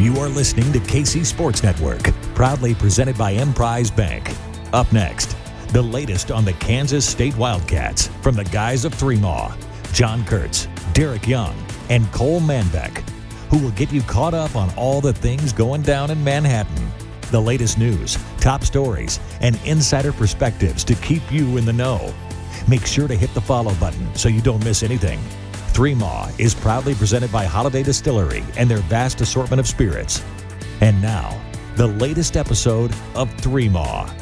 You are listening to KC Sports Network, proudly presented by Emprise Bank. Up next, the latest on the Kansas State Wildcats from the guys of Three Maw, John Kurtz, Derek Young, and Cole Manbeck, who will get you caught up on all the things going down in Manhattan. The latest news, top stories, and insider perspectives to keep you in the know. Make sure to hit the follow button so you don't miss anything. Three Maw is proudly presented by Holladay Distillery and their vast assortment of spirits. And now, the latest episode of Three Maw.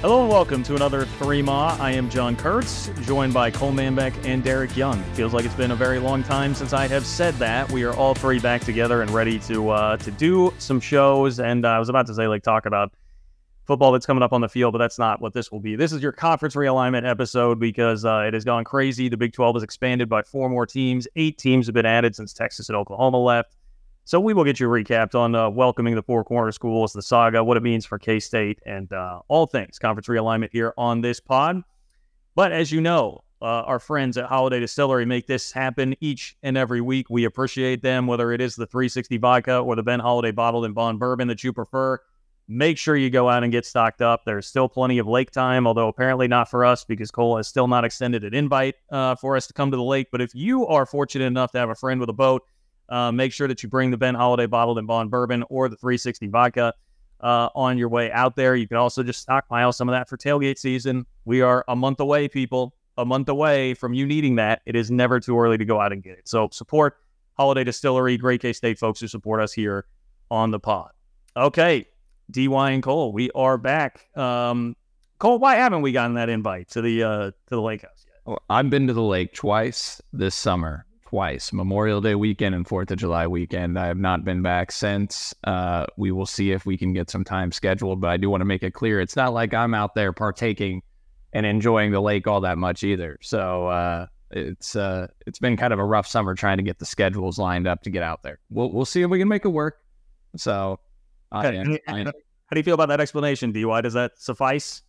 Hello and welcome to another Three Maw. I am John Kurtz, joined by Cole Manbeck and Derek Young. Feels like it's been a very long time since I have said that. We are all three back together and ready to uh, to do some shows. And uh, I was about to say, like, talk about football that's coming up on the field, but that's not what this will be. This is your conference realignment episode because uh, it has gone crazy. The Big 12 has expanded by four more teams. Eight teams have been added since Texas and Oklahoma left. So we will get you recapped on uh, welcoming the four corner schools, the saga, what it means for K State, and uh, all things conference realignment here on this pod. But as you know, uh, our friends at Holladay Distillery make this happen each and every week. We appreciate them, whether it is the 360 vodka or the Ben Holladay bottled and bond bourbon that you prefer make sure you go out and get stocked up. There's still plenty of lake time, although apparently not for us because Cole has still not extended an invite uh, for us to come to the lake. But if you are fortunate enough to have a friend with a boat, uh, make sure that you bring the Ben Holladay bottled and bond bourbon or the 360 vodka uh, on your way out there. You can also just stockpile some of that for tailgate season. We are a month away, people. A month away from you needing that. It is never too early to go out and get it. So support Holladay Distillery, Great K State folks who support us here on the pod. Okay, DY and Cole, we are back. Um, Cole, why haven't we gotten that invite to the uh, to the lake house yet? Well, I've been to the lake twice this summer, twice Memorial Day weekend and Fourth of July weekend. I have not been back since. Uh, we will see if we can get some time scheduled, but I do want to make it clear it's not like I'm out there partaking and enjoying the lake all that much either. So uh, it's uh, it's been kind of a rough summer trying to get the schedules lined up to get out there. We'll we'll see if we can make it work. So I, I, I, how do you feel about that explanation, DY? Does that suffice?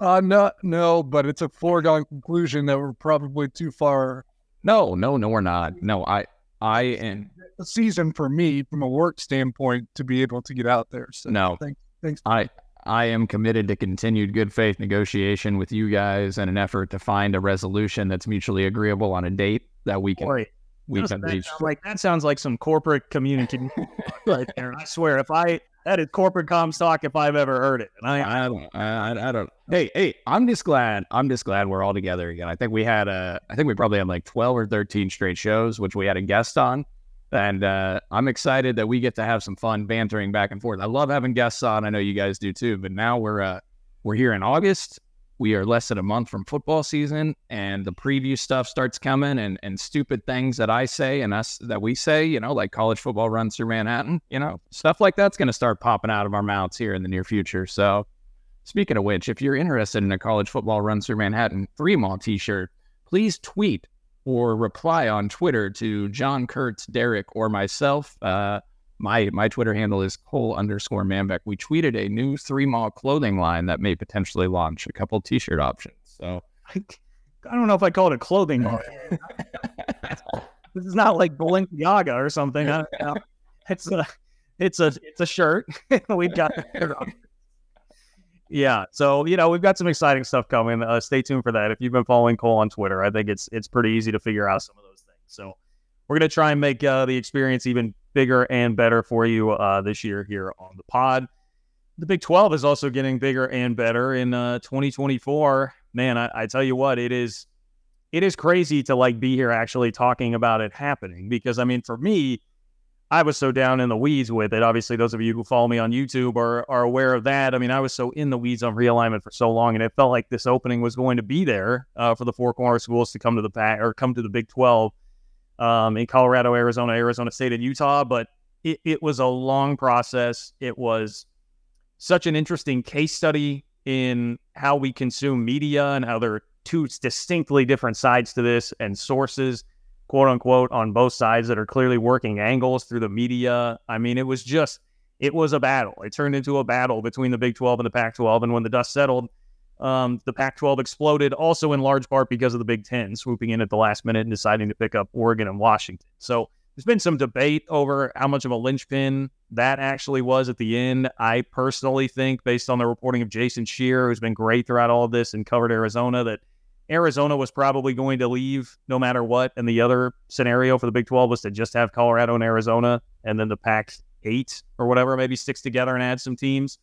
Uh, no, no, but it's a foregone conclusion that we're probably too far. No, no, no, we're not. No, I, I am a season for me from a work standpoint to be able to get out there. So no, thanks. thanks. I, I am committed to continued good faith negotiation with you guys and an effort to find a resolution that's mutually agreeable on a date that we can. Boy, we can reach. Like that sounds like some corporate community right there. I swear, if I that is corporate Comstock if I've ever heard it. And I, I don't, I, I don't. Hey, hey, I'm just glad. I'm just glad we're all together again. I think we had a, I think we probably had like 12 or 13 straight shows, which we had a guest on, and uh, I'm excited that we get to have some fun bantering back and forth. I love having guests on. I know you guys do too. But now we're, uh, we're here in August we are less than a month from football season and the preview stuff starts coming and, and stupid things that I say and us that we say, you know, like college football runs through Manhattan, you know, stuff like that's going to start popping out of our mouths here in the near future. So, speaking of which, if you're interested in a college football runs through Manhattan Three Maw t shirt, please tweet or reply on Twitter to John Kurtz, Derek, or myself. Uh, my my Twitter handle is Cole underscore Manbeck. We tweeted a new Three Maw clothing line that may potentially launch a couple t shirt options. So I, I don't know if I call it a clothing line. this is not like Balenciaga or something. It's a it's a it's a shirt. we've got yeah. So you know we've got some exciting stuff coming. Uh, stay tuned for that. If you've been following Cole on Twitter, I think it's it's pretty easy to figure out some of those things. So we're gonna try and make uh, the experience even bigger and better for you uh, this year here on the pod. The Big 12 is also getting bigger and better in uh, 2024. Man, I, I tell you what, it is it is crazy to like be here actually talking about it happening because I mean, for me, I was so down in the weeds with it. Obviously, those of you who follow me on YouTube are, are aware of that. I mean, I was so in the weeds on realignment for so long, and it felt like this opening was going to be there uh, for the four corner schools to come to the pack or come to the Big 12 um, in Colorado, Arizona, Arizona State, and Utah. But it, it was a long process. It was such an interesting case study in how we consume media and how there are two distinctly different sides to this and sources, quote unquote, on both sides that are clearly working angles through the media. I mean, it was just, it was a battle. It turned into a battle between the Big 12 and the Pac 12. And when the dust settled, um, the Pac 12 exploded, also in large part because of the Big Ten swooping in at the last minute and deciding to pick up Oregon and Washington. So there's been some debate over how much of a linchpin that actually was at the end. I personally think, based on the reporting of Jason Scheer, who's been great throughout all of this and covered Arizona, that Arizona was probably going to leave no matter what. And the other scenario for the Big 12 was to just have Colorado and Arizona and then the Pac 8 or whatever maybe sticks together and add some teams.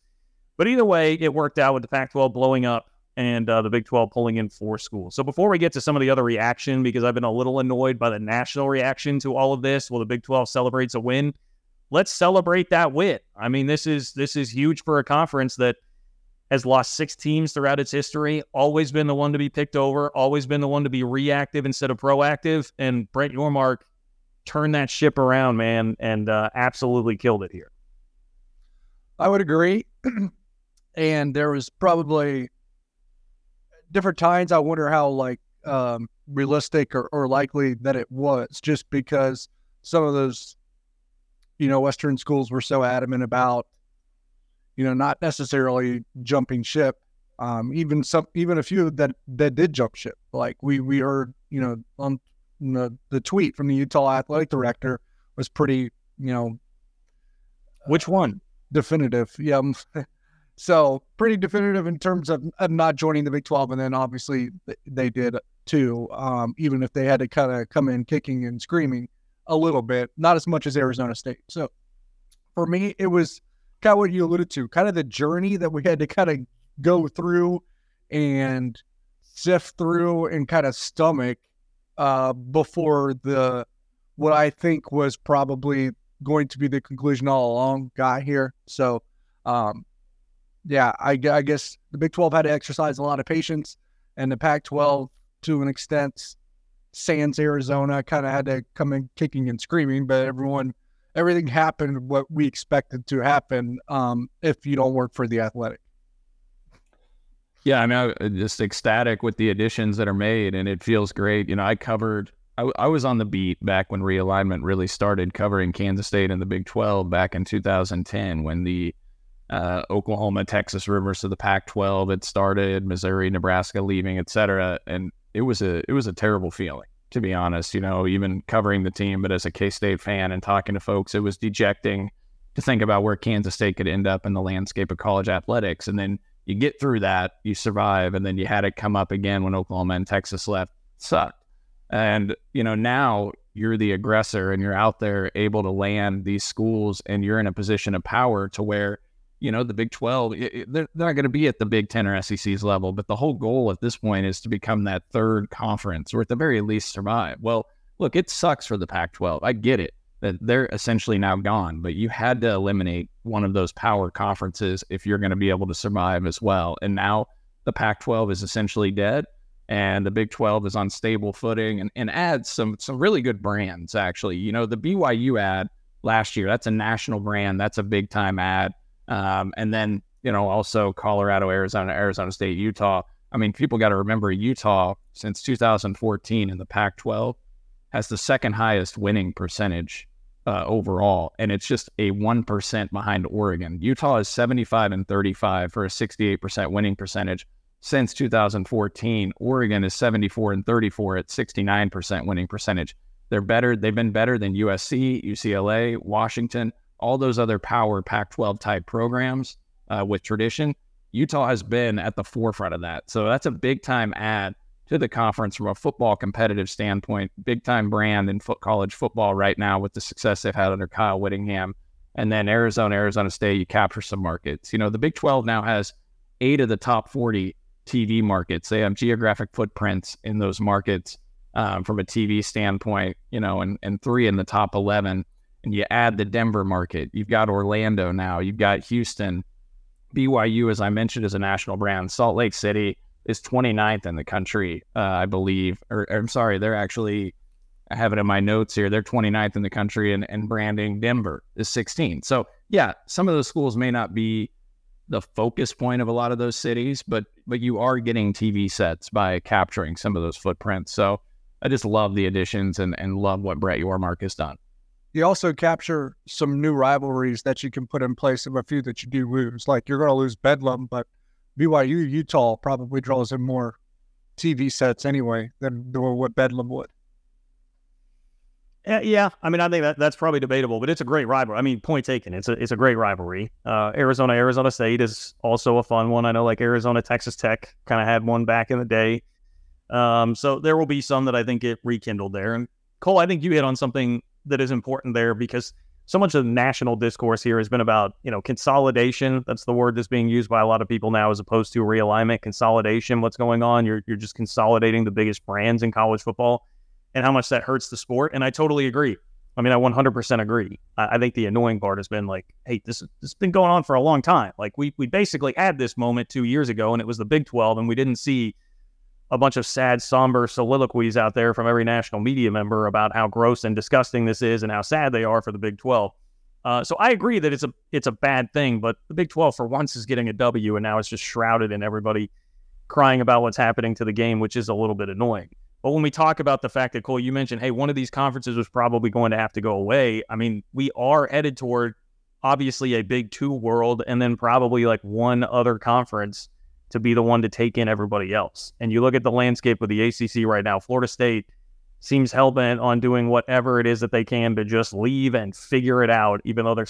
But either way, it worked out with the Pac 12 blowing up and uh, the Big 12 pulling in four schools. So before we get to some of the other reaction, because I've been a little annoyed by the national reaction to all of this, well, the Big 12 celebrates a win. Let's celebrate that win. I mean, this is this is huge for a conference that has lost six teams throughout its history, always been the one to be picked over, always been the one to be reactive instead of proactive. And Brett Yormark turned that ship around, man, and uh, absolutely killed it here. I would agree. and there was probably different times, I wonder how like um, realistic or, or likely that it was, just because some of those, you know, Western schools were so adamant about, you know, not necessarily jumping ship. Um, even some, even a few that that did jump ship. Like we we heard, you know, on the, the tweet from the Utah athletic director was pretty, you know, which one definitive. Yeah, So pretty definitive in terms of, not joining the Big 12. And then obviously they did too, um, even if they had to kind of come in kicking and screaming a little bit, not as much as Arizona State. So for me, it was kind of what you alluded to, kind of the journey that we had to kind of go through and sift through and kind of stomach uh, before the what I think was probably going to be the conclusion all along got here. So um, yeah, I, I guess the Big 12 had to exercise a lot of patience, and the Pac 12, to an extent, Sans Arizona kind of had to come in kicking and screaming, but everyone, everything happened what we expected to happen um, if you don't work for the athletic. Yeah, I mean, I'm just ecstatic with the additions that are made, and it feels great. You know, I covered, I, I was on the beat back when realignment really started, covering Kansas State and the Big 12 back in 2010 when the uh, Oklahoma, Texas rumors to the Pac-12 had started, Missouri, Nebraska leaving, et cetera, and it was a it was a terrible feeling to be honest. You know, even covering the team, but as a K State fan and talking to folks, it was dejecting to think about where Kansas State could end up in the landscape of college athletics, and then you get through that, you survive, and then you had it come up again when Oklahoma and Texas left. It sucked, and you know now you're the aggressor and you're out there able to land these schools, and you're in a position of power to where you know, the Big 12, it, it, they're, they're not going to be at the Big 10 or SEC's level, but the whole goal at this point is to become that third conference or at the very least survive. Well, look, it sucks for the Pac 12. I get it that they're essentially now gone, but you had to eliminate one of those power conferences if you're going to be able to survive as well. And now the Pac 12 is essentially dead. And the Big 12 is on stable footing and, and adds some some really good brands, actually. You know, the BYU ad last year, that's a national brand. That's a big time ad um, and then, you know, also Colorado, Arizona, Arizona State, Utah. I mean, people got to remember Utah since 2014 in the Pac 12 has the second highest winning percentage uh, overall. And it's just a 1% behind Oregon. Utah is 75 and 35 for a 68% winning percentage since 2014. Oregon is 74 and 34 at 69% winning percentage. They're better. They've been better than USC, UCLA, Washington all those other power Pac 12 type programs uh, with tradition, Utah has been at the forefront of that. So that's a big time add to the conference from a football competitive standpoint. Big time brand in foot college football right now with the success they've had under Kyle Whittingham. And then Arizona, Arizona State, you capture some markets. You know, the Big 12 now has eight of the top 40 TV markets. They have geographic footprints in those markets um, from a TV standpoint, you know, and, and three in the top 11 and you add the Denver market, you've got Orlando now, you've got Houston. BYU, as I mentioned, is a national brand. Salt Lake City is 29th in the country, uh, I believe. Or, or, I'm sorry, they're actually, I have it in my notes here, they're 29th in the country, and, and branding Denver is 16. So, yeah, some of those schools may not be the focus point of a lot of those cities, but but you are getting TV sets by capturing some of those footprints. So I just love the additions and, and love what Brett Yormark has done you also capture some new rivalries that you can put in place of a few that you do lose. Like you're going to lose Bedlam, but BYU Utah probably draws in more TV sets anyway than, what Bedlam would. Yeah, I mean, I think that that's probably debatable, but it's a great rivalry. I mean, point taken. It's a it's a great rivalry. Uh, Arizona Arizona State is also a fun one. I know, like Arizona Texas Tech kind of had one back in the day. Um, so there will be some that I think get rekindled there. And Cole, I think you hit on something that is important there because so much of the national discourse here has been about you know consolidation. That's the word that's being used by a lot of people now, as opposed to realignment. Consolidation. What's going on? You're you're just consolidating the biggest brands in college football and how much that hurts the sport. And I totally agree. I mean, I 100% agree. I, I think the annoying part has been like, hey, this, this has been going on for a long time. Like we we basically had this moment two years ago, and it was the Big 12, and we didn't see a bunch of sad, somber soliloquies out there from every national media member about how gross and disgusting this is and how sad they are for the Big 12. Uh, so I agree that it's a it's a bad thing, but the Big 12 for once is getting a W, and now it's just shrouded in everybody crying about what's happening to the game, which is a little bit annoying. But when we talk about the fact that Cole, you mentioned, hey, one of these conferences was probably going to have to go away. I mean, we are headed toward obviously a big two world and then probably like one other conference to be the one to take in everybody else. And you look at the landscape of the ACC right now, Florida State seems hell bent on doing whatever it is that they can to just leave and figure it out, even though they're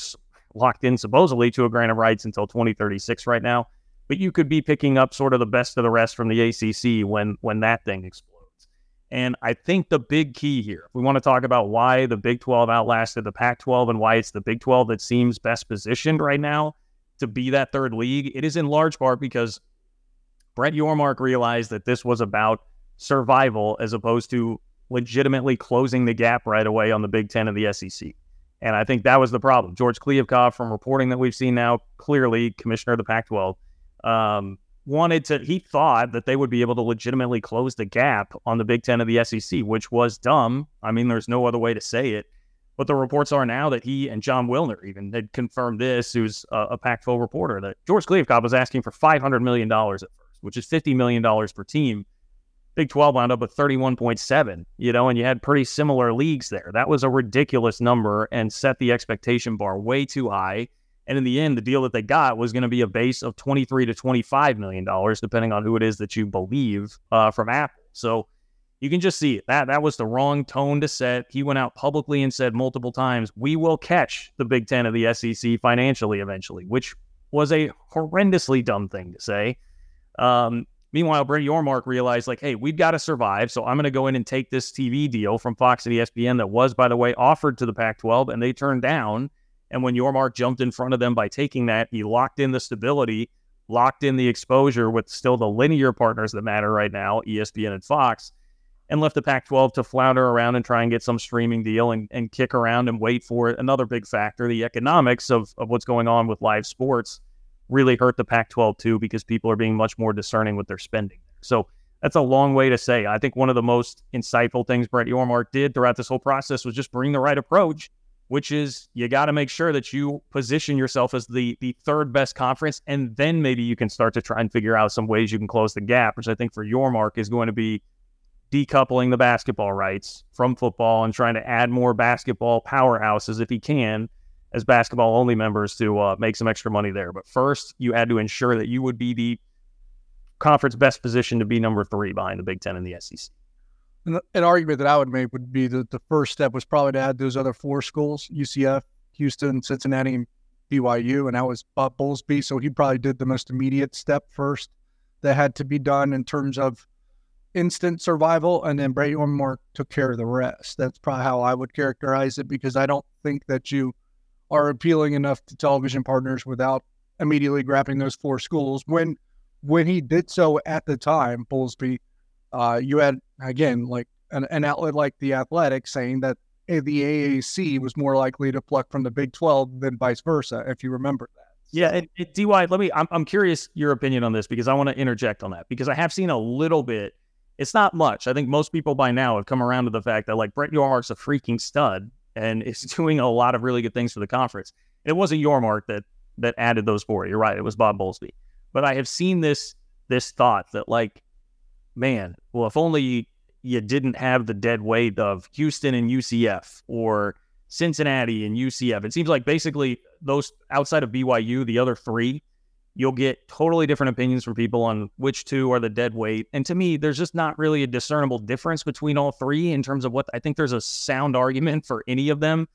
locked in supposedly to a grant of rights until 2036 right now. But you could be picking up sort of the best of the rest from the ACC when when that thing explodes. And I think the big key here, if we want to talk about why the Big 12 outlasted the Pac 12 and why it's the Big 12 that seems best positioned right now to be that third league, it is in large part because Brett Yormark realized that this was about survival as opposed to legitimately closing the gap right away on the Big 10 and the SEC. And I think that was the problem. George Kliavkoff, from reporting that we've seen now, clearly commissioner of the Pac 12, um, wanted to, he thought that they would be able to legitimately close the gap on the Big Ten of the SEC, which was dumb. I mean, there's no other way to say it. But the reports are now that he and Jon Wilner even had confirmed this, who's a, a Pac 12 reporter, that George Kliavkoff was asking for $500 million at first, which is $50 million per team. Big 12 wound up with 31.7, you know, and you had pretty similar leagues there. That was a ridiculous number and set the expectation bar way too high. And in the end, the deal that they got was going to be a base of 23 to 25 million dollars, depending on who it is that you believe uh, from Apple. So you can just see it. That that was the wrong tone to set. He went out publicly and said multiple times, "We will catch the Big Ten of the SEC financially eventually," which was a horrendously dumb thing to say. Um, meanwhile, Brett Yormark realized, like, hey, we've got to survive. So I'm going to go in and take this TV deal from Fox and ESPN that was, by the way, offered to the Pac-12, and they turned down. And when Yormark jumped in front of them by taking that, he locked in the stability, locked in the exposure with still the linear partners that matter right now, ESPN and Fox, and left the Pac 12 to flounder around and try and get some streaming deal and, and kick around and wait for it. Another big factor, the economics of, of what's going on with live sports really hurt the Pac 12 too, because people are being much more discerning with their spending. So that's a long way to say. I think one of the most insightful things Brett Yormark did throughout this whole process was just bring the right approach which is you got to make sure that you position yourself as the the third best conference, and then maybe you can start to try and figure out some ways you can close the gap, which I think for Yormark is going to be decoupling the basketball rights from football and trying to add more basketball powerhouses if he can as basketball only members to uh, make some extra money there. But first, you had to ensure that you would be the conference best position to be number three behind the Big Ten and the SEC an argument that I would make would be that the first step was probably to add those other four schools: UCF, Houston, Cincinnati, and BYU, and that was Bob Bowlesby. So he probably did the most immediate step first that had to be done in terms of instant survival, and then Brett Yormark took care of the rest. That's probably how I would characterize it because I don't think that you are appealing enough to television partners without immediately grabbing those four schools. When when he did so at the time, Bowlesby uh, you had again like an, an, outlet like the Athletic saying that the AAC was more likely to pluck from the Big Twelve than vice versa. If you remember that. Yeah, Dy, let me. I'm, I'm curious your opinion on this because I want to interject on that because I have seen a little bit. It's not much. I think most people by now have come around to the fact that like Brett Yormark's a freaking stud and is doing a lot of really good things for the conference. It wasn't Yormark that that added those four. You're right. It was Bob Bowlesby. But I have seen this this thought that like man, well, if only you didn't have the dead weight of Houston and UCF or Cincinnati and UCF. It seems like basically those outside of BYU, the other three, You'll get totally different opinions from people on which two are the dead weight. And to me, there's just not really a discernible difference between all three in terms of what I think there's a sound argument for any of them.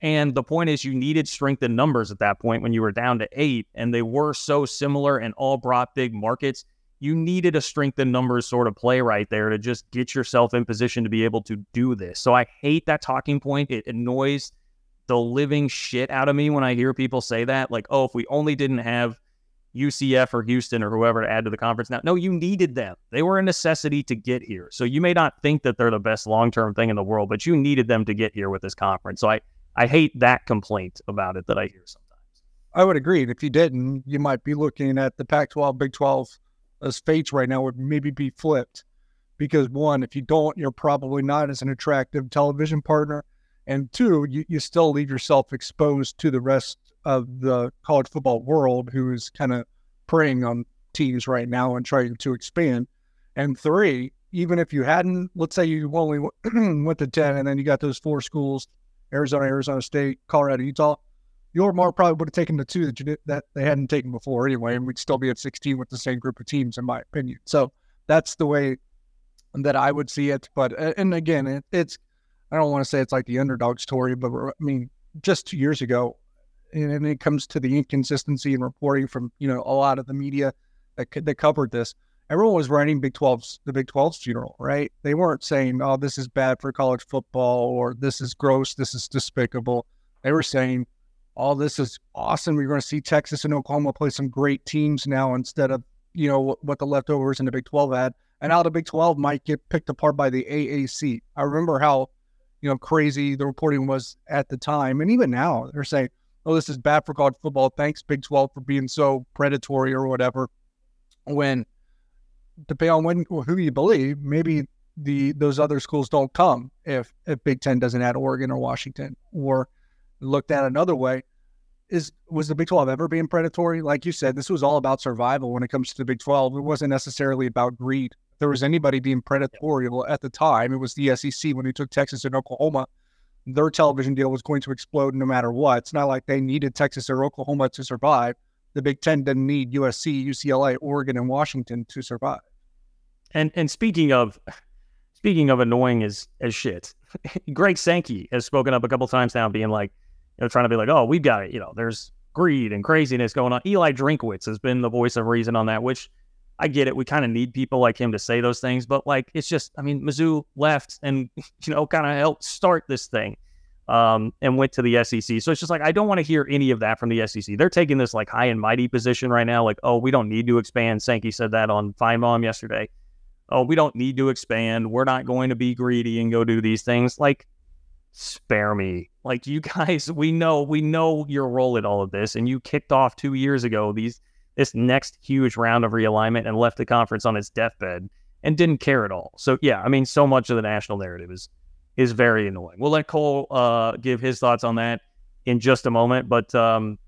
And the point is, you needed strength in numbers at that point when you were down to eight, and they were so similar and all brought big markets. You needed a strength in numbers sort of play right there to just get yourself in position to be able to do this. So I hate that talking point. It annoys the living shit out of me when I hear people say that. Like, oh, if we only didn't have UCF or Houston or whoever to add to the conference now. No, you needed them. They were a necessity to get here. So you may not think that they're the best long term thing in the world, but you needed them to get here with this conference. So I, I hate that complaint about it that I hear sometimes. I would agree. If you didn't, you might be looking at the Pac 12, Big 12 uh, as fates right now would maybe be flipped. Because one, if you don't, you're probably not as an attractive television partner. And two, you, you still leave yourself exposed to the rest of the college football world who is kind of preying on teams right now and trying to expand. And three, even if you hadn't, let's say you only went to 10 and then you got those four schools Arizona, Arizona State, Colorado, Utah, Yormark probably would have taken the two that you did, that they hadn't taken before anyway, and we'd still be at 16 with the same group of teams, in my opinion. So that's the way that I would see it. But and again, it, it's I don't want to say it's like the underdog story, but I mean, just two years ago, and it comes to the inconsistency in reporting from you know a lot of the media that that covered this. Everyone was writing Big 12's the Big 12's funeral, right? They weren't saying, "Oh, this is bad for college football," or "This is gross," "This is despicable." They were saying, "All oh, this is awesome. We're going to see Texas and Oklahoma play some great teams now instead of you know what, the leftovers in the Big 12 had." And now the Big 12 might get picked apart by the AAC. I remember how you know, crazy the reporting was at the time. And even now, they're saying, oh, this is bad for college football. Thanks, Big 12, for being so predatory or whatever. When, depending on when who you believe, maybe the those other schools don't come if if Big Ten doesn't add Oregon or Washington. Or looked at another way, is was the Big 12 ever being predatory? Like you said, this was all about survival when it comes to the Big 12. It wasn't necessarily about greed there was anybody being predatory at the time, it was the SEC when they took Texas and Oklahoma. Their television deal was going to explode no matter what. It's not like they needed Texas or Oklahoma to survive. The Big Ten didn't need USC, UCLA, Oregon, and Washington to survive. And and speaking of speaking of annoying as as shit, Greg Sankey has spoken up a couple times now, being like, you know, trying to be like, oh, we've got it. You know, there's greed and craziness going on. Eli Drinkwitz has been the voice of reason on that, which I get it. We kind of need people like him to say those things, but like it's just, I mean, Mizzou left and you know kind of helped start this thing, um, and went to the SEC. So it's just like I don't want to hear any of that from the SEC. They're taking this like high and mighty position right now, like oh we don't need to expand. Sankey said that on Finebaum yesterday. Oh, we don't need to expand. We're not going to be greedy and go do these things. Like, spare me. Like you guys, we know we know your role in all of this, and you kicked off two years ago these this next huge round of realignment and left the conference on its deathbed and didn't care at all. So yeah, I mean, so much of the national narrative is is very annoying. We'll let Cole uh, give his thoughts on that in just a moment, but um,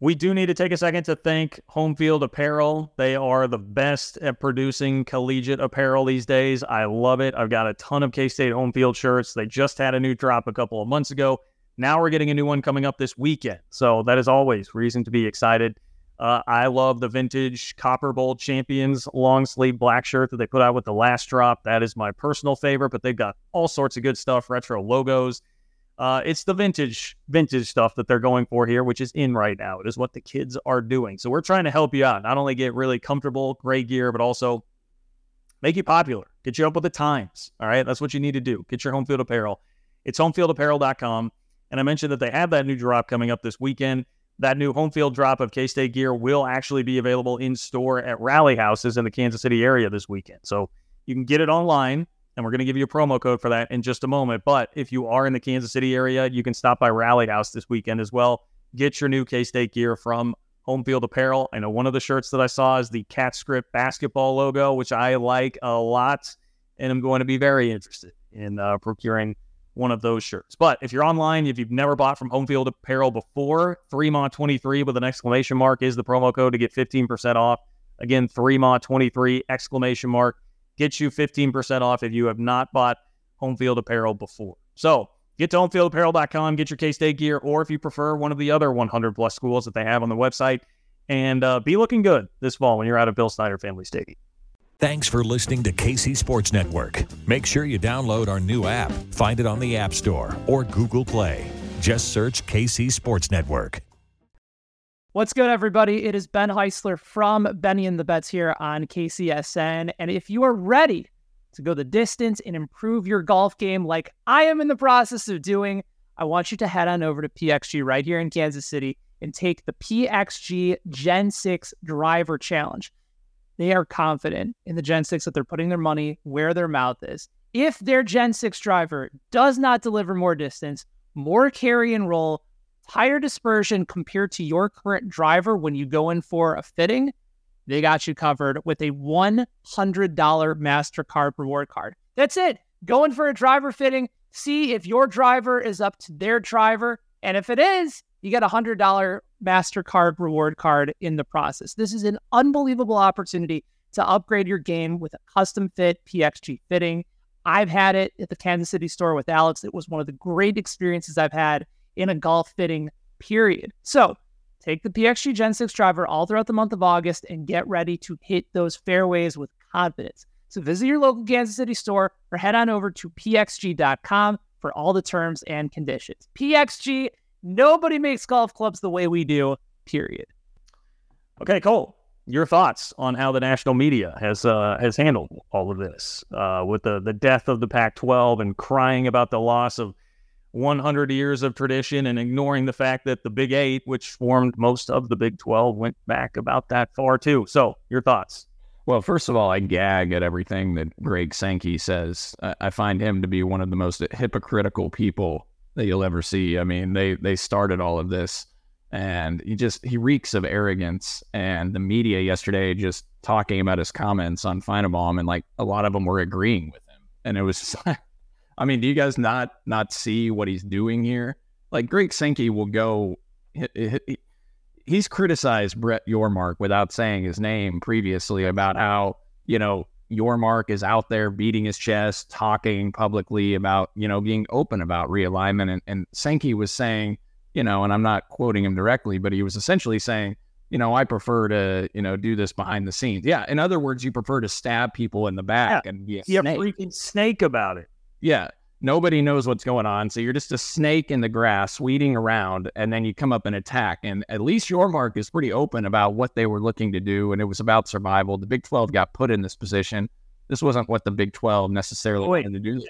we do need to take a second to thank Home Field Apparel. They are the best at producing collegiate apparel these days. I love it. I've got a ton of K State home field shirts. They just had a new drop a couple of months ago. Now we're getting a new one coming up this weekend. So that is always reason to be excited. Uh, I love the vintage Copper Bowl Champions long sleeve black shirt that they put out with the last drop. That is my personal favorite, but they've got all sorts of good stuff, retro logos. Uh, it's the vintage, vintage stuff that they're going for here, which is in right now. It is what the kids are doing. So we're trying to help you out, not only get really comfortable, great gear, but also make you popular, get you up with the times. All right, that's what you need to do. Get your home field apparel. It's homefieldapparel.com. And I mentioned that they have that new drop coming up this weekend that new home field drop of K State gear will actually be available in store at rally houses in the Kansas City area this weekend. So you can get it online, and we're going to give you a promo code for that in just a moment. But if you are in the Kansas City area, you can stop by Rally House this weekend as well. Get your new K State gear from Home Field Apparel. I know one of the shirts that I saw is the Cat Script basketball logo, which I like a lot, and I'm going to be very interested in uh, procuring one of those shirts. But if you're online, if you've never bought from Home Field Apparel before, 3MA23 with an exclamation mark is the promo code to get 15% off. Again, 3MA23 exclamation mark gets you 15% off if you have not bought Home Field Apparel before. So get to homefieldapparel.com, get your K State gear, or if you prefer one of the other 100 plus schools that they have on the website, and uh, be looking good this fall when you're out of Bill Snyder Family Stadium. Thanks for listening to KC Sports Network. Make sure you download our new app. Find it on the App Store or Google Play. Just search KC Sports Network. What's good, everybody? It is Ben Heisler from Benny and the Bets here on KCSN. And if you are ready to go the distance and improve your golf game like I am in the process of doing, I want you to head on over to PXG right here in Kansas City and take the PXG Gen 6 Driver Challenge. They are confident in the Gen 6 that they're putting their money where their mouth is. If their Gen 6 driver does not deliver more distance, more carry and roll, higher dispersion compared to your current driver when you go in for a fitting, they got you covered with a $100 MasterCard reward card. That's it. Going for a driver fitting, see if your driver is up to their driver. And if it is, you get a $100 MasterCard reward card in the process. This is an unbelievable opportunity to upgrade your game with a custom fit PXG fitting. I've had it at the Kansas City store with Alex. It was one of the great experiences I've had in a golf fitting, period. So take the PXG Gen 6 driver all throughout the month of August and get ready to hit those fairways with confidence. So visit your local Kansas City store or head on over to pxg.com for all the terms and conditions. PXG Nobody makes golf clubs the way we do, period. Okay, Cole, your thoughts on how the national media has uh, has handled all of this uh, with the, the death of the Pac 12 and crying about the loss of 100 years of tradition and ignoring the fact that the Big Eight, which formed most of the Big 12, went back about that far too. So, your thoughts? Well, first of all, I gag at everything that Greg Sankey says. I find him to be one of the most hypocritical people that you'll ever see. I mean, they they started all of this, and he just he reeks of arrogance. And the media yesterday just talking about his comments on Finebaum, and like a lot of them were agreeing with him. And it was, I mean, do you guys not not see what he's doing here? Like Greg Sankey will go. He, he, he's criticized Brett Yormark without saying his name previously about how you know Yormark is out there beating his chest, talking publicly about, you know, being open about realignment. And, and Sankey was saying, you know, and I'm not quoting him directly, but he was essentially saying, you know, I prefer to, you know, do this behind the scenes. Yeah. In other words, you prefer to stab people in the back yeah. and be a yeah, snake. freaking snake about it. Yeah. Nobody knows what's going on. So you're just a snake in the grass weeding around, and then you come up and attack. And at least Yormark is pretty open about what they were looking to do, and it was about survival. The Big 12 got put in this position. This wasn't what the Big 12 necessarily Wait, wanted to do.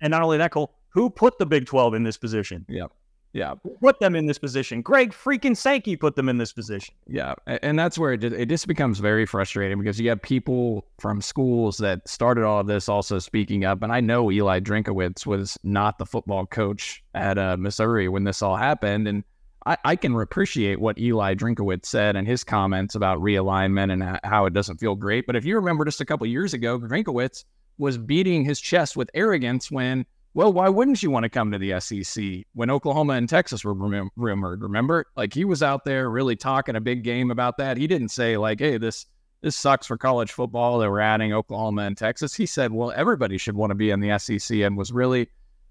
And, not only that, Cole, who put the Big 12 in this position? Yeah. Yeah. Put them in this position. Greg freaking Sankey put them in this position. Yeah. And that's where it just, it just becomes very frustrating because you have people from schools that started all of this also speaking up. And I know Eli Drinkwitz was not the football coach at uh, Missouri when this all happened. And I, I can appreciate what Eli Drinkwitz said and his comments about realignment and how it doesn't feel great. But if you remember just a couple years ago, Drinkwitz was beating his chest with arrogance when – well, why wouldn't you want to come to the SEC when Oklahoma and Texas were rumored? Remember, like he was out there really talking a big game about that. He didn't say like, "Hey, this this sucks for college football that we're adding Oklahoma and Texas." He said, "Well, everybody should want to be in the SEC," and was really,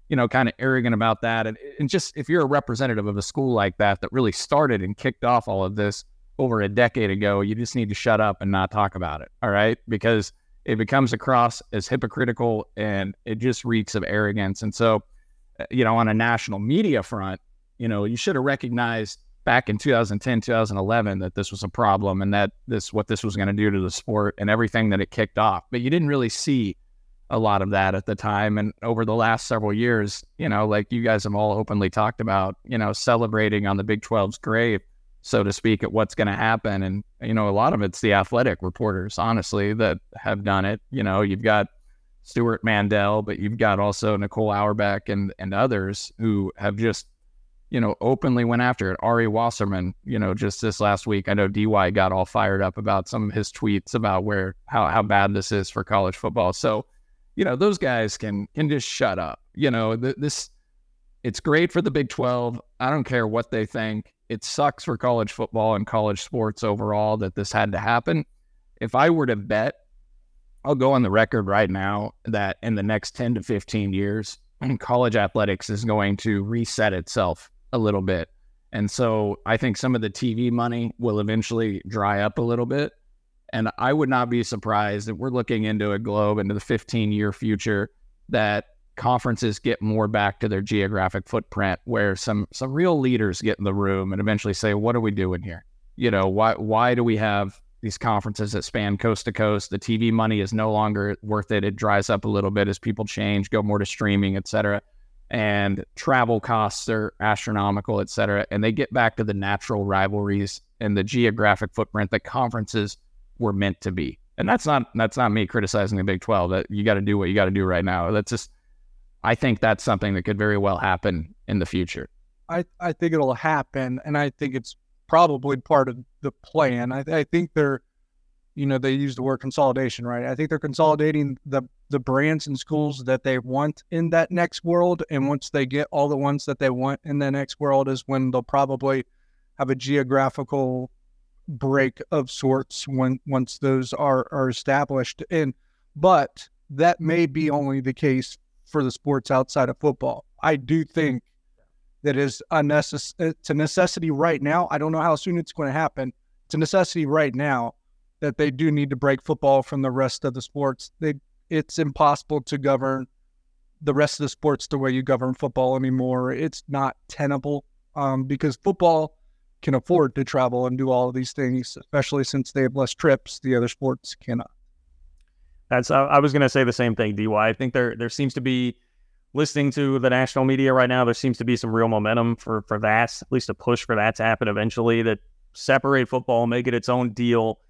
you know, kind of arrogant about that. And, and just if you're a representative of a school like that that really started and kicked off all of this over a decade ago, you just need to shut up and not talk about it. All right, because it becomes across as hypocritical and it just reeks of arrogance. And so, uh, you know, on a national media front, you know, you should have recognized back in 2010, 2011 that this was a problem and that this what this was going to do to the sport and everything that it kicked off. But you didn't really see a lot of that at the time. And over the last several years, you know, like you guys have all openly talked about, you know, celebrating on the Big 12's grave so to speak, at what's going to happen. And, you know, a lot of it's the athletic reporters, honestly, that have done it. You know, you've got Stewart Mandel, but you've got also Nicole Auerbach and, and others who have just, you know, openly went after it. Ari Wasserman, you know, just this last week, I know DY got all fired up about some of his tweets about where, how, how bad this is for college football. So, you know, those guys can, can just shut up. You know, th- this, it's great for the Big 12. I don't care what they think it sucks for college football and college sports overall that this had to happen. If I were to bet, I'll go on the record right now that in the next 10 to 15 years, college athletics is going to reset itself a little bit. And so I think some of the TV money will eventually dry up a little bit. And I would not be surprised if we're looking into a globe into the 15 year future that conferences get more back to their geographic footprint where some some real leaders get in the room and eventually say what are we doing here? You know why why do we have these conferences that span coast to coast? The tv money is no longer worth it. It dries up a little bit as people change go more to streaming et cetera. And travel costs are astronomical et cetera. And they get back to the natural rivalries and the geographic footprint that conferences were meant to be. And that's not that's not me criticizing the big 12 that you got to do what you got to do right now. That's just I think that's something that could very well happen in the future. I, I think it'll happen, and I think it's probably part of the plan. I, I think they're, you know, they use the word consolidation, right? I think they're consolidating the the brands and schools that they want in that next world, and once they get all the ones that they want in the next world, is when they'll probably have a geographical break of sorts when once those are are established. And but that may be only the case for the sports outside of football. I do think that is a necess- it's a necessity right now. I don't know how soon it's going to happen. It's a necessity right now that they do need to break football from the rest of the sports. They, it's impossible to govern the rest of the sports the way you govern football anymore. It's not tenable um, because football can afford to travel and do all of these things, especially since they have less trips. The other sports cannot. That's I, I was going to say the same thing, Dy. I think there there seems to be listening to the national media right now. There seems to be some real momentum for for that, at least a push for that to happen eventually. That separate football, make it its own deal.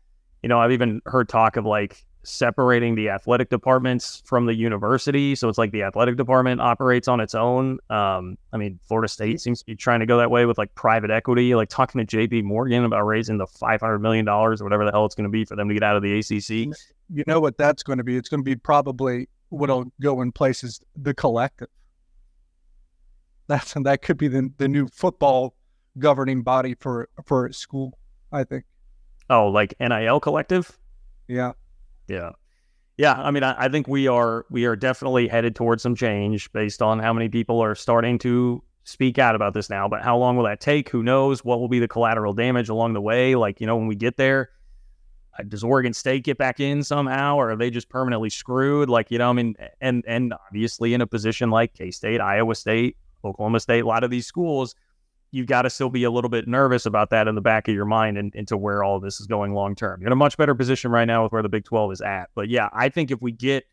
You know, I've even heard talk of like separating the athletic departments from the university. So it's like the athletic department operates on its own. Um, I mean, Florida State seems to be trying to go that way with like private equity, like talking to JP Morgan about raising the $500 million or whatever the hell it's going to be for them to get out of the ACC. You know what that's going to be? It's going to be probably what'll go in place is the collective. That's and that could be the, the new football governing body for for school, I think. Oh, like NIL collective? Yeah. Yeah. Yeah, I mean, I, I, think we are we are definitely headed towards some change based on how many people are starting to speak out about this now. But how long will that take? Who knows? What will be the collateral damage along the way? Like, you know, when we get there, Uh, does Oregon State get back in somehow, or are they just permanently screwed? Like, you know, I mean, and and obviously in a position like K State, Iowa State, Oklahoma State, a lot of these schools you've got to still be a little bit nervous about that in the back of your mind and into where all this is going long term. You're in a much better position right now with where the Big 12 is at. But yeah, I think if we get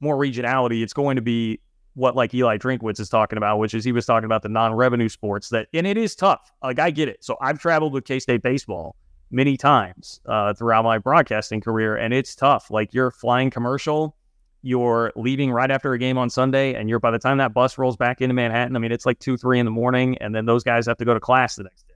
more regionality, it's going to be what like Eli Drinkwitz is talking about, which is he was talking about the non-revenue sports that, and it is tough. Like I get it. So I've traveled with K-State baseball many times uh, throughout my broadcasting career, and it's tough. Like you're flying commercial you're leaving right after a game on Sunday, and you're by the time that bus rolls back into Manhattan, I mean, it's like two, three in the morning, and then those guys have to go to class the next day.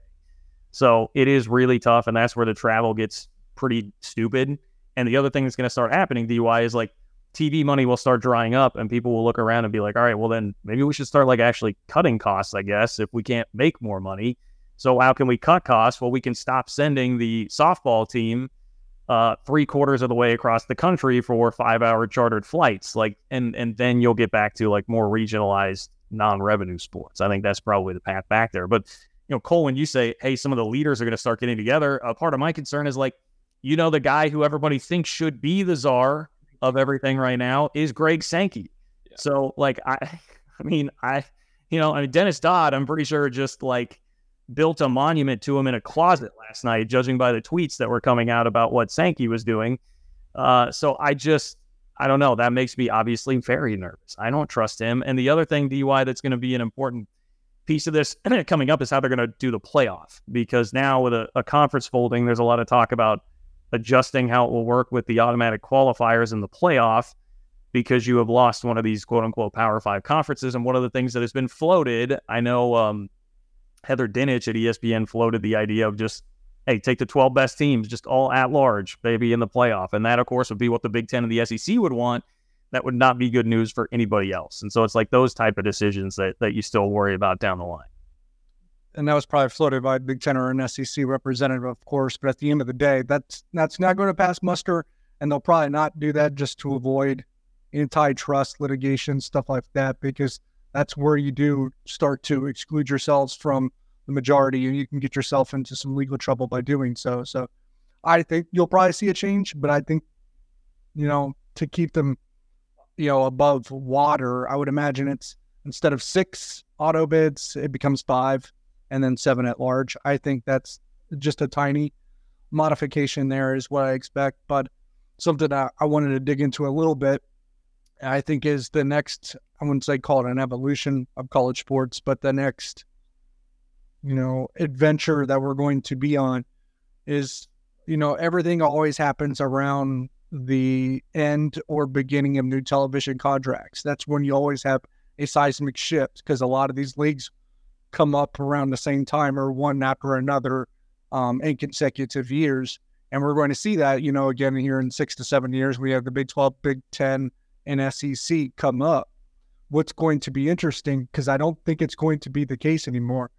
So it is really tough, and that's where the travel gets pretty stupid. And the other thing that's going to start happening, DY, is like TV money will start drying up, and people will look around and be like, all right, well, then maybe we should start like actually cutting costs, I guess, if we can't make more money. So how can we cut costs? Well, we can stop sending the softball team uh, three quarters of the way across the country for five hour chartered flights. Like, and and then you'll get back to like more regionalized non revenue sports. I think that's probably the path back there. But you know, Cole, when you say, hey, some of the leaders are going to start getting together, a part of my concern is like, you know, the guy who everybody thinks should be the czar of everything right now is Greg Sankey. Yeah. So, like, I, I mean, I, you know, I mean, Dennis Dodd, I'm pretty sure just like built a monument to him in a closet last night, judging by the tweets that were coming out about what Sankey was doing. Uh, so I just, I don't know. That makes me obviously very nervous. I don't trust him. And the other thing, DY, that's going to be an important piece of this coming up is how they're going to do the playoff. Because now with a, a conference folding, there's a lot of talk about adjusting how it will work with the automatic qualifiers in the playoff because you have lost one of these quote unquote power five conferences. And one of the things that has been floated, I know um, Heather Dinich at ESPN floated the idea of just, hey, take the 12 best teams, just all at large, baby, in the playoff. And that, of course, would be what the Big Ten and the SEC would want. That would not be good news for anybody else. And so it's like those type of decisions that, that you still worry about down the line. And that was probably floated by Big Ten or an SEC representative, of course. But at the end of the day, that's that's not going to pass muster, and they'll probably not do that just to avoid antitrust litigation, stuff like that, because – that's where you do start to exclude yourselves from the majority, and you can get yourself into some legal trouble by doing so. So I think you'll probably see a change, but I think, you know, to keep them, you know, above water, I would imagine it's instead of six auto bids, it becomes five and then seven at large. I think that's just a tiny modification there is what I expect, but something I, I wanted to dig into a little bit. I think is the next, I wouldn't say call it an evolution of college sports, but the next, you know, adventure that we're going to be on is, you know, everything always happens around the end or beginning of new television contracts. That's when you always have a seismic shift because a lot of these leagues come up around the same time or one after another um, in consecutive years. And we're going to see that, you know, again here in six to seven years, we have the Big 12, Big 10, and SEC come up. What's going to be interesting, because I don't think it's going to be the case anymore.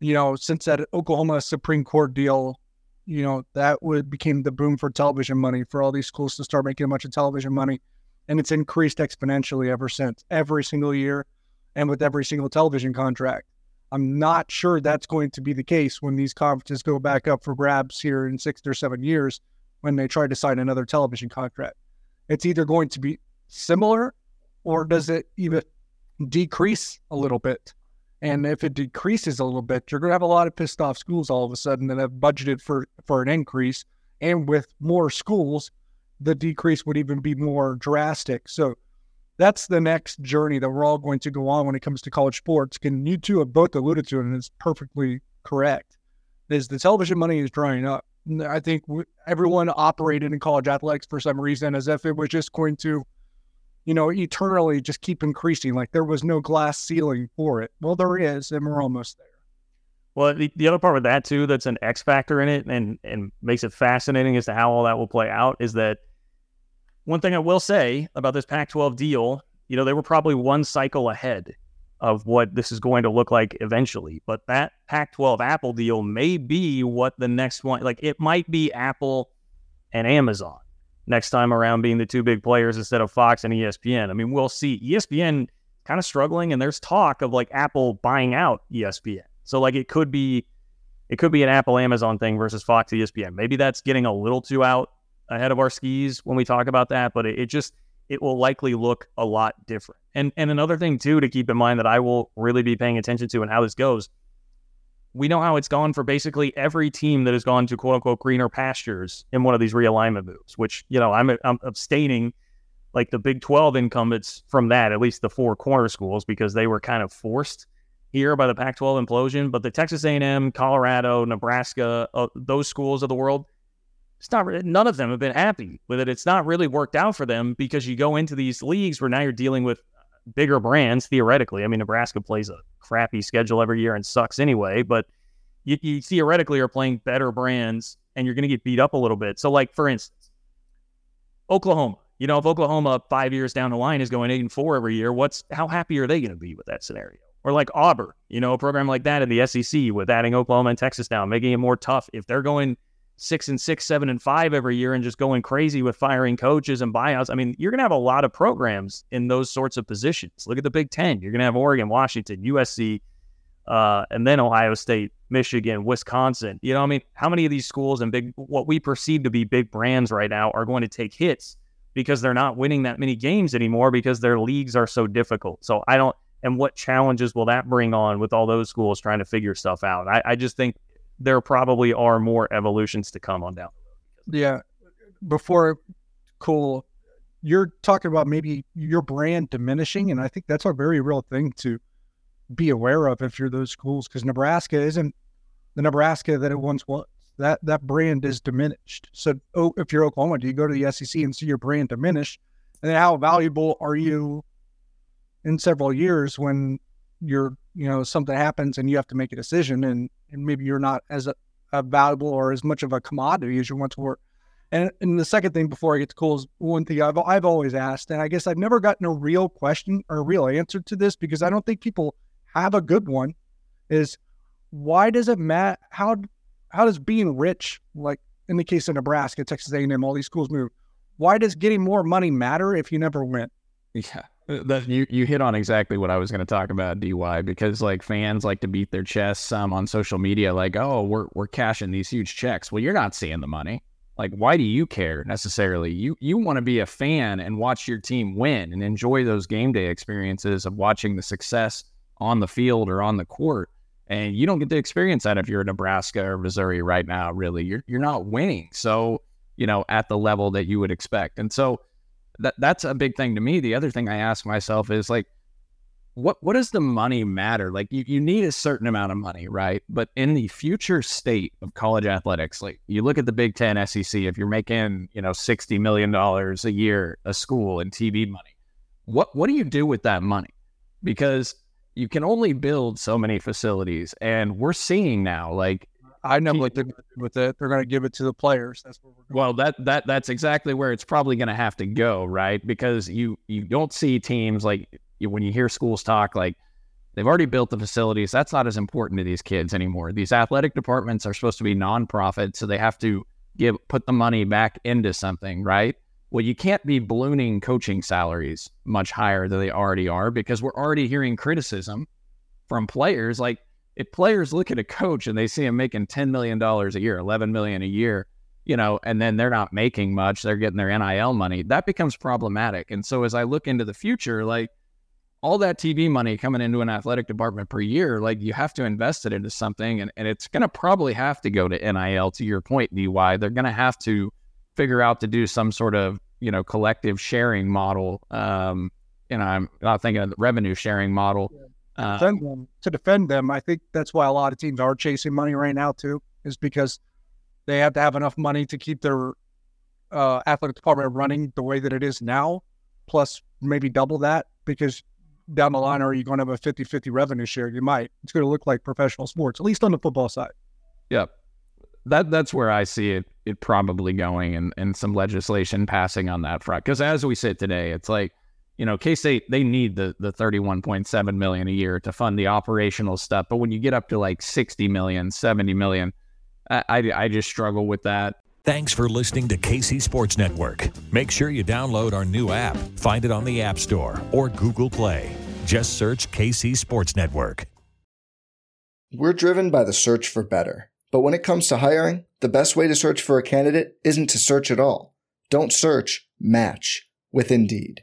You know, since that Oklahoma Supreme Court deal, you know, that would became the boom for television money for all these schools to start making a bunch of television money. And it's increased exponentially ever since, every single year and with every single television contract. I'm not sure that's going to be the case when these conferences go back up for grabs here in six or seven years when they try to sign another television contract. It's either going to be similar or mm-hmm. does it even decrease a little bit? And if it decreases a little bit, you're going to have a lot of pissed off schools all of a sudden that have budgeted for, for an increase. And with more schools, the decrease would even be more drastic. So that's the next journey that we're all going to go on when it comes to college sports. And you two have both alluded to it, and it's perfectly correct. Is the television money is drying up. I think everyone operated in college athletics for some reason as if it was just going to, you know, eternally just keep increasing. Like there was no glass ceiling for it. Well, there is, and we're almost there. Well, the, the other part with that too, that's an X factor in it, and and makes it fascinating as to how all that will play out, is that one thing I will say about this Pac 12 deal, you know, they were probably one cycle ahead of what this is going to look like eventually. But that Pac 12 Apple deal may be what the next one, like it might be Apple and Amazon next time around being the two big players instead of Fox and ESPN. I mean, we'll see. ESPN kind of struggling, and there's talk of like Apple buying out ESPN. So like it could be. It could be an Apple Amazon thing versus Fox ESPN. Maybe that's getting a little too out ahead of our skis when we talk about that, but it, it just it will likely look a lot different. And and another thing too to keep in mind that I will really be paying attention to and how this goes. We know how it's gone for basically every team that has gone to quote unquote greener pastures in one of these realignment moves, which, you know, I'm, I'm abstaining like the Big 12 incumbents from that, at least the four corner schools, because they were kind of forced here by the Pac 12 implosion. But the Texas A&M, Colorado, Nebraska, uh, those schools of the world, it's not none of them have been happy with it. It's not really worked out for them because you go into these leagues where now you're dealing with bigger brands theoretically. I mean, Nebraska plays a crappy schedule every year and sucks anyway, but you, you theoretically are playing better brands and you're going to get beat up a little bit. So, like for instance, Oklahoma. You know, if Oklahoma five years down the line is going eight and four every year, what's how happy are they going to be with that scenario? Or like Auburn, you know, a program like that in the SEC with adding Oklahoma and Texas down, making it more tough. If they're going six and six, seven and five every year and just going crazy with firing coaches and buyouts. I mean, you're going to have a lot of programs in those sorts of positions. Look at the Big Ten. You're going to have Oregon, Washington, USC, uh, and then Ohio State, Michigan, Wisconsin. You know, I mean, how many of these schools and big, what we perceive to be big brands right now are going to take hits because they're not winning that many games anymore because their leagues are so difficult. So I don't, and what challenges will that bring on with all those schools trying to figure stuff out? I, I just think there probably are more evolutions to come on down the road. Yeah. Before, cool. You're talking about maybe your brand diminishing, and I think that's a very real thing to be aware of if you're those schools, because Nebraska isn't the Nebraska that it once was. That that brand is diminished. So, oh, if you're Oklahoma, do you go to the SEC and see your brand diminish? And then how valuable are you in several years when you're you know something happens and you have to make a decision and and maybe you're not as a, a valuable or as much of a commodity as you once were and, and the second thing before I get to cool is one thing I've, I've always asked, and I guess I've never gotten a real question or a real answer to this because I don't think people have a good one. Is why does it matter? How how does being rich, like in the case of Nebraska, Texas A&M, all these schools move? Why does getting more money matter if you never win? Yeah, that you you hit on exactly what I was going to talk about, DY, because like fans like to beat their chests um, on social media, like, oh, we're we're cashing these huge checks. Well, you're not seeing the money. Like, why do you care necessarily? You you want to be a fan and watch your team win and enjoy those game day experiences of watching the success on the field or on the court. And you don't get to experience that if you're in Nebraska or Missouri right now, really. You're you're not winning. So, you know, at the level that you would expect. And so that that's a big thing to me. The other thing I ask myself is like, what what does the money matter? Like you, you need a certain amount of money, right? But in the future state of college athletics, like you look at the Big Ten SEC, if you're making, you know, sixty million dollars a year a school in TV money, what what do you do with that money? Because you can only build so many facilities. And we're seeing now, like I know what they're going to do with it. They're going to give it to the players. That's what we're. Going. Well, that that that's exactly where it's probably going to have to go, right? Because you you don't see teams like when you hear schools talk like they've already built the facilities. That's not as important to these kids anymore. These athletic departments are supposed to be nonprofit, so they have to give put the money back into something, right? Well, you can't be ballooning coaching salaries much higher than they already are because we're already hearing criticism from players like if players look at a coach and they see him making $10 million a year, 11 million a year, you know, and then they're not making much, they're getting their NIL money, that becomes problematic. And so as I look into the future, like all that TV money coming into an athletic department per year, like you have to invest it into something. And, and it's going to probably have to go to NIL to your point, DY. They're going to have to figure out to do some sort of, you know, collective sharing model. Um, and I'm not thinking of the revenue sharing model. Yeah uh, defend them, to defend them. I think that's why a lot of teams are chasing money right now too, is because they have to have enough money to keep their uh, athletic department running the way that it is now, plus maybe double that because down the line, are you going to have a 50 50 revenue share? You might. It's going to look like professional sports, at least on the football side. Yep. That that's where I see it it probably going and, and some legislation passing on that front. Because as we sit today, it's like you know, K State they need the the 31.7 million a year to fund the operational stuff. But when you get up to like 60 million, 70 million, I, I, I just struggle with that. Thanks for listening to KC Sports Network. Make sure you download our new app. Find it on the App Store or Google Play. Just search KC Sports Network. We're driven by the search for better. But when it comes to hiring, the best way to search for a candidate isn't to search at all. Don't search, match with Indeed.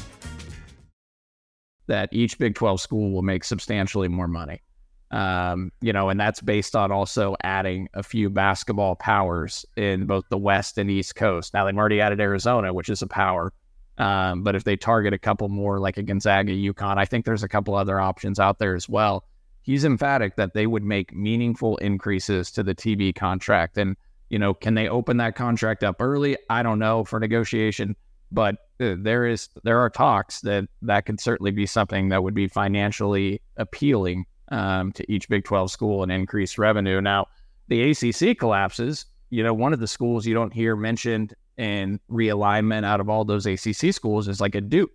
that each Big 12 school will make substantially more money. Um, you know, and that's based on also adding a few basketball powers in both the West and East Coast. Now they've already added Arizona, which is a power. Um, but if they target a couple more, like a Gonzaga, UConn, I think there's a couple other options out there as well. He's emphatic that they would make meaningful increases to the TV contract. And, you know, can they open that contract up early? I don't know for negotiation but there is there are talks that that could certainly be something that would be financially appealing um, to each Big 12 school and increase revenue. Now, the ACC collapses. You know, one of the schools you don't hear mentioned in realignment out of all those ACC schools is like a Duke.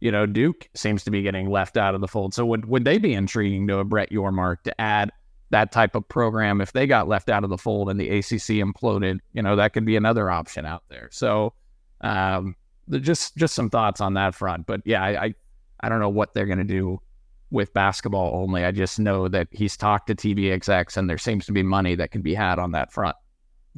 You know, Duke seems to be getting left out of the fold. So would would they be intriguing to a Brett Yormark to add that type of program, if they got left out of the fold and the ACC imploded, you know, that could be another option out there. So, um, just just some thoughts on that front. But yeah, I I, I don't know what they're going to do with basketball only. I just know that he's talked to TVXX and there seems to be money that can be had on that front.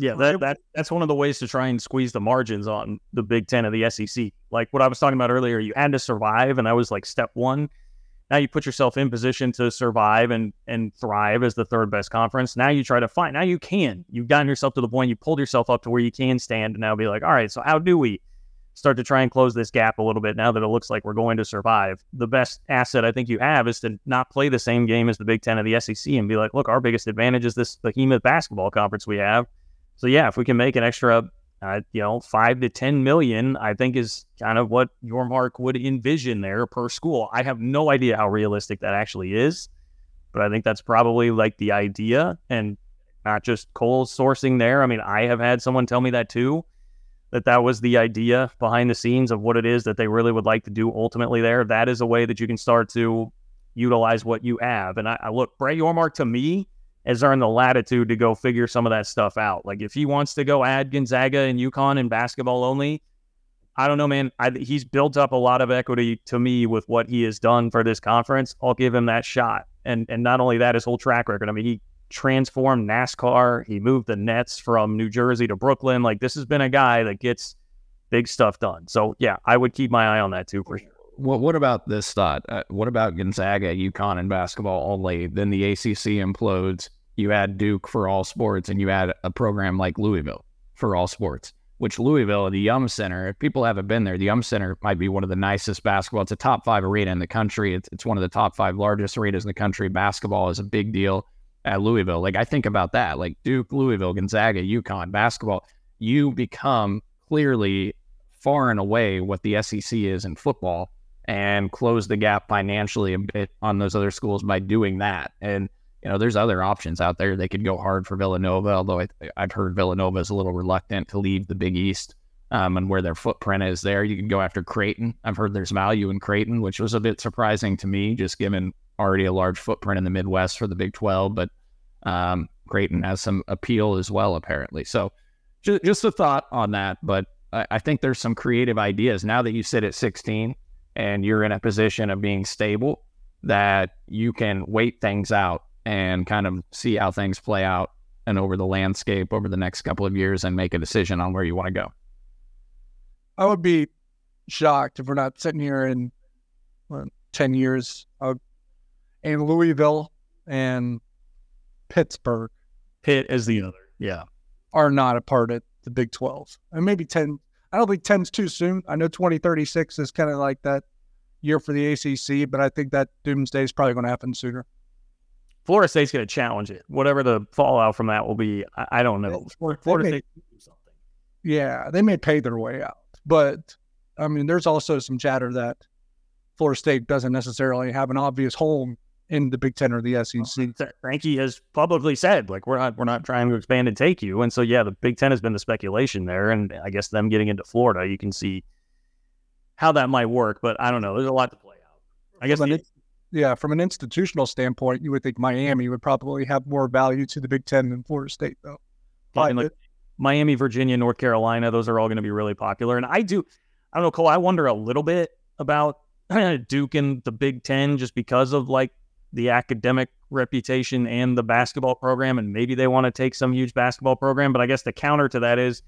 Yeah, that, that that's one of the ways to try and squeeze the margins on the Big Ten of the SEC. Like what I was talking about earlier, you had to survive, and that was like step one. Now you put yourself in position to survive and and thrive as the third best conference. Now you try to find. Now you can. You've gotten yourself to the point. You pulled yourself up to where you can stand, and now be like, all right. So how do we start to try and close this gap a little bit now that it looks like we're going to survive? The best asset I think you have is to not play the same game as the Big Ten of the SEC and be like, look, our biggest advantage is this behemoth basketball conference we have so yeah, if we can make an extra, uh, you know, five to ten million, I think is kind of what Yormark would envision there per school. I have no idea how realistic that actually is, but I think that's probably like the idea, and not just Cole sourcing there. I mean, I have had someone tell me that too, that that was the idea behind the scenes of what it is that they really would like to do ultimately there. That is a way that you can start to utilize what you have. And I, I look, Brett Yormark to me has earned the latitude to go figure some of that stuff out. Like if he wants to go add Gonzaga and UConn and basketball only, I don't know, man. I, he's built up a lot of equity to me with what he has done for this conference. I'll give him that shot. And and not only that, his whole track record. I mean, he transformed NASCAR. He moved the Nets from New Jersey to Brooklyn. Like this has been a guy that gets big stuff done. So yeah, I would keep my eye on that too for sure. What what about this thought? Uh, what about Gonzaga, UConn, and basketball only? Then the ACC implodes you add Duke for all sports, and you add a program like Louisville for all sports. Which Louisville, the Yum Center, if people haven't been there, the Yum Center might be one of the nicest basketball. It's a top five arena in the country. It's, it's one of the top five largest arenas in the country. Basketball is a big deal at Louisville. Like I think about that, like Duke, Louisville, Gonzaga, UConn, basketball. You become clearly far and away what the SEC is in football, and close the gap financially a bit on those other schools by doing that. And you know, there's other options out there. They could go hard for Villanova, although I, have heard Villanova is a little reluctant to leave the Big East um, and where their footprint is there. You can go after Creighton. I've heard there's value in Creighton, which was a bit surprising to me, just given already a large footprint in the Midwest for the Big 12. But um, Creighton has some appeal as well, apparently. So just, just a thought on that. But I, I think there's some creative ideas now that you sit at 16 and you're in a position of being stable that you can wait things out and kind of see how things play out and over the landscape over the next couple of years and make a decision on where you want to go. I would be shocked if we're not sitting here in well, 10 years uh, in Louisville and Pittsburgh. Pitt is the other. Yeah. Are not a part of the Big 12. And maybe 10. I don't think 10's too soon. I know 2036 is kind of like that year for the ACC, but I think that doomsday is probably going to happen sooner. Florida State's going to challenge it. Whatever the fallout from that will be, I, I don't know. Florida, Florida State do something. Yeah, they may pay their way out, but I mean, there's also some chatter that Florida State doesn't necessarily have an obvious home in the Big Ten or the SEC. Uh, Sankey has publicly said, like, we're not we're not trying to expand and take you. And so, yeah, the Big Ten has been the speculation there, and I guess them getting into Florida, you can see how that might work. But I don't know. There's a lot to play out. I guess the, yeah, from an institutional standpoint, you would think Miami would probably have more value to the Big Ten than Florida State, though. Like Miami, Virginia, North Carolina, those are all going to be really popular. And I do, I don't know, Cole, I wonder a little bit about Duke and the Big Ten just because of like the academic reputation and the basketball program. And maybe they want to take some huge basketball program. But I guess the counter to that is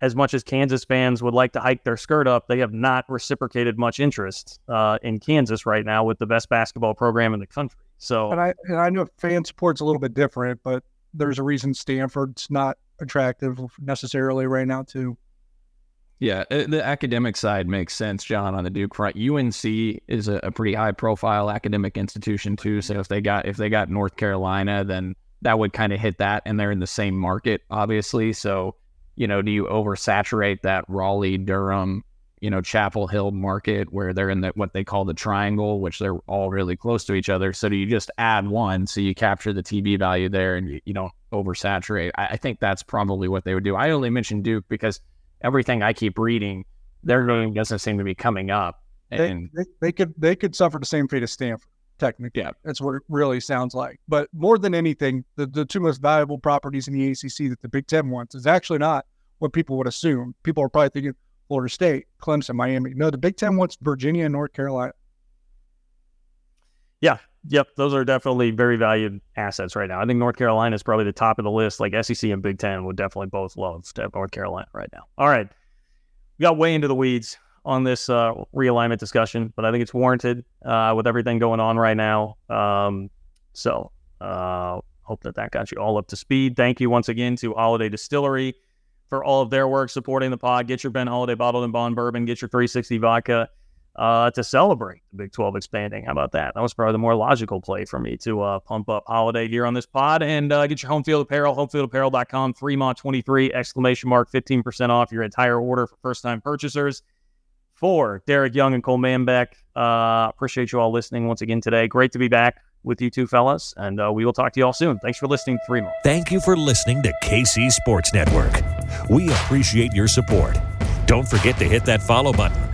as much as Kansas fans would like to hike their skirt up, they have not reciprocated much interest uh, in Kansas right now with the best basketball program in the country. So, and I and I know fan support's a little bit different, but there's a reason Stanford's not attractive necessarily right now too. Yeah, uh, the academic side makes sense, John. On the Duke front, UNC is a, a pretty high profile academic institution too. So if they got if they got North Carolina, then that would kind of hit that, and they're in the same market, obviously. So you know, do you oversaturate that Raleigh, Durham, you know, Chapel Hill market where they're in the, what they call the triangle, which they're all really close to each other. So do you just add one so you capture the TV value there and you, you don't oversaturate? I, I, think that's probably what they would do. I only mentioned Duke because everything I keep reading, their name doesn't seem to be coming up. And they, they, they could they could suffer the same fate as Stanford. technically. Yeah. That's what it really sounds like. But more than anything, the, the two most valuable properties in the ACC that the Big Ten wants is actually not what people would assume. People are probably thinking Florida State, Clemson, Miami. No, the Big Ten wants Virginia and North Carolina. Yeah, yep, those are definitely very valued assets right now. I think North Carolina is probably the top of the list. Like SEC and Big Ten would definitely both love to have North Carolina right now. All right, we got way into the weeds on this uh, realignment discussion, but I think it's warranted uh, with everything going on right now. Um, so, uh, hope that that got you all up to speed. Thank you once again to Holladay Distillery for all of their work supporting the pod. Get your Ben Holladay bottled and bond bourbon. Get your 360 vodka uh, to celebrate the Big 12 expanding. How about that? That was probably the more logical play for me to uh, pump up Holladay here on this pod and uh, get your home field apparel, homefieldapparel.com, Fremont 23, exclamation mark, 15% off your entire order for first time purchasers. For Derek Young and Cole Manbeck, uh, appreciate you all listening once again today. Great to be back with you two fellas, and uh, we will talk to you all soon. Thanks for listening, Three Maw. Thank you for listening to KC Sports Network. We appreciate your support. Don't forget to hit that follow button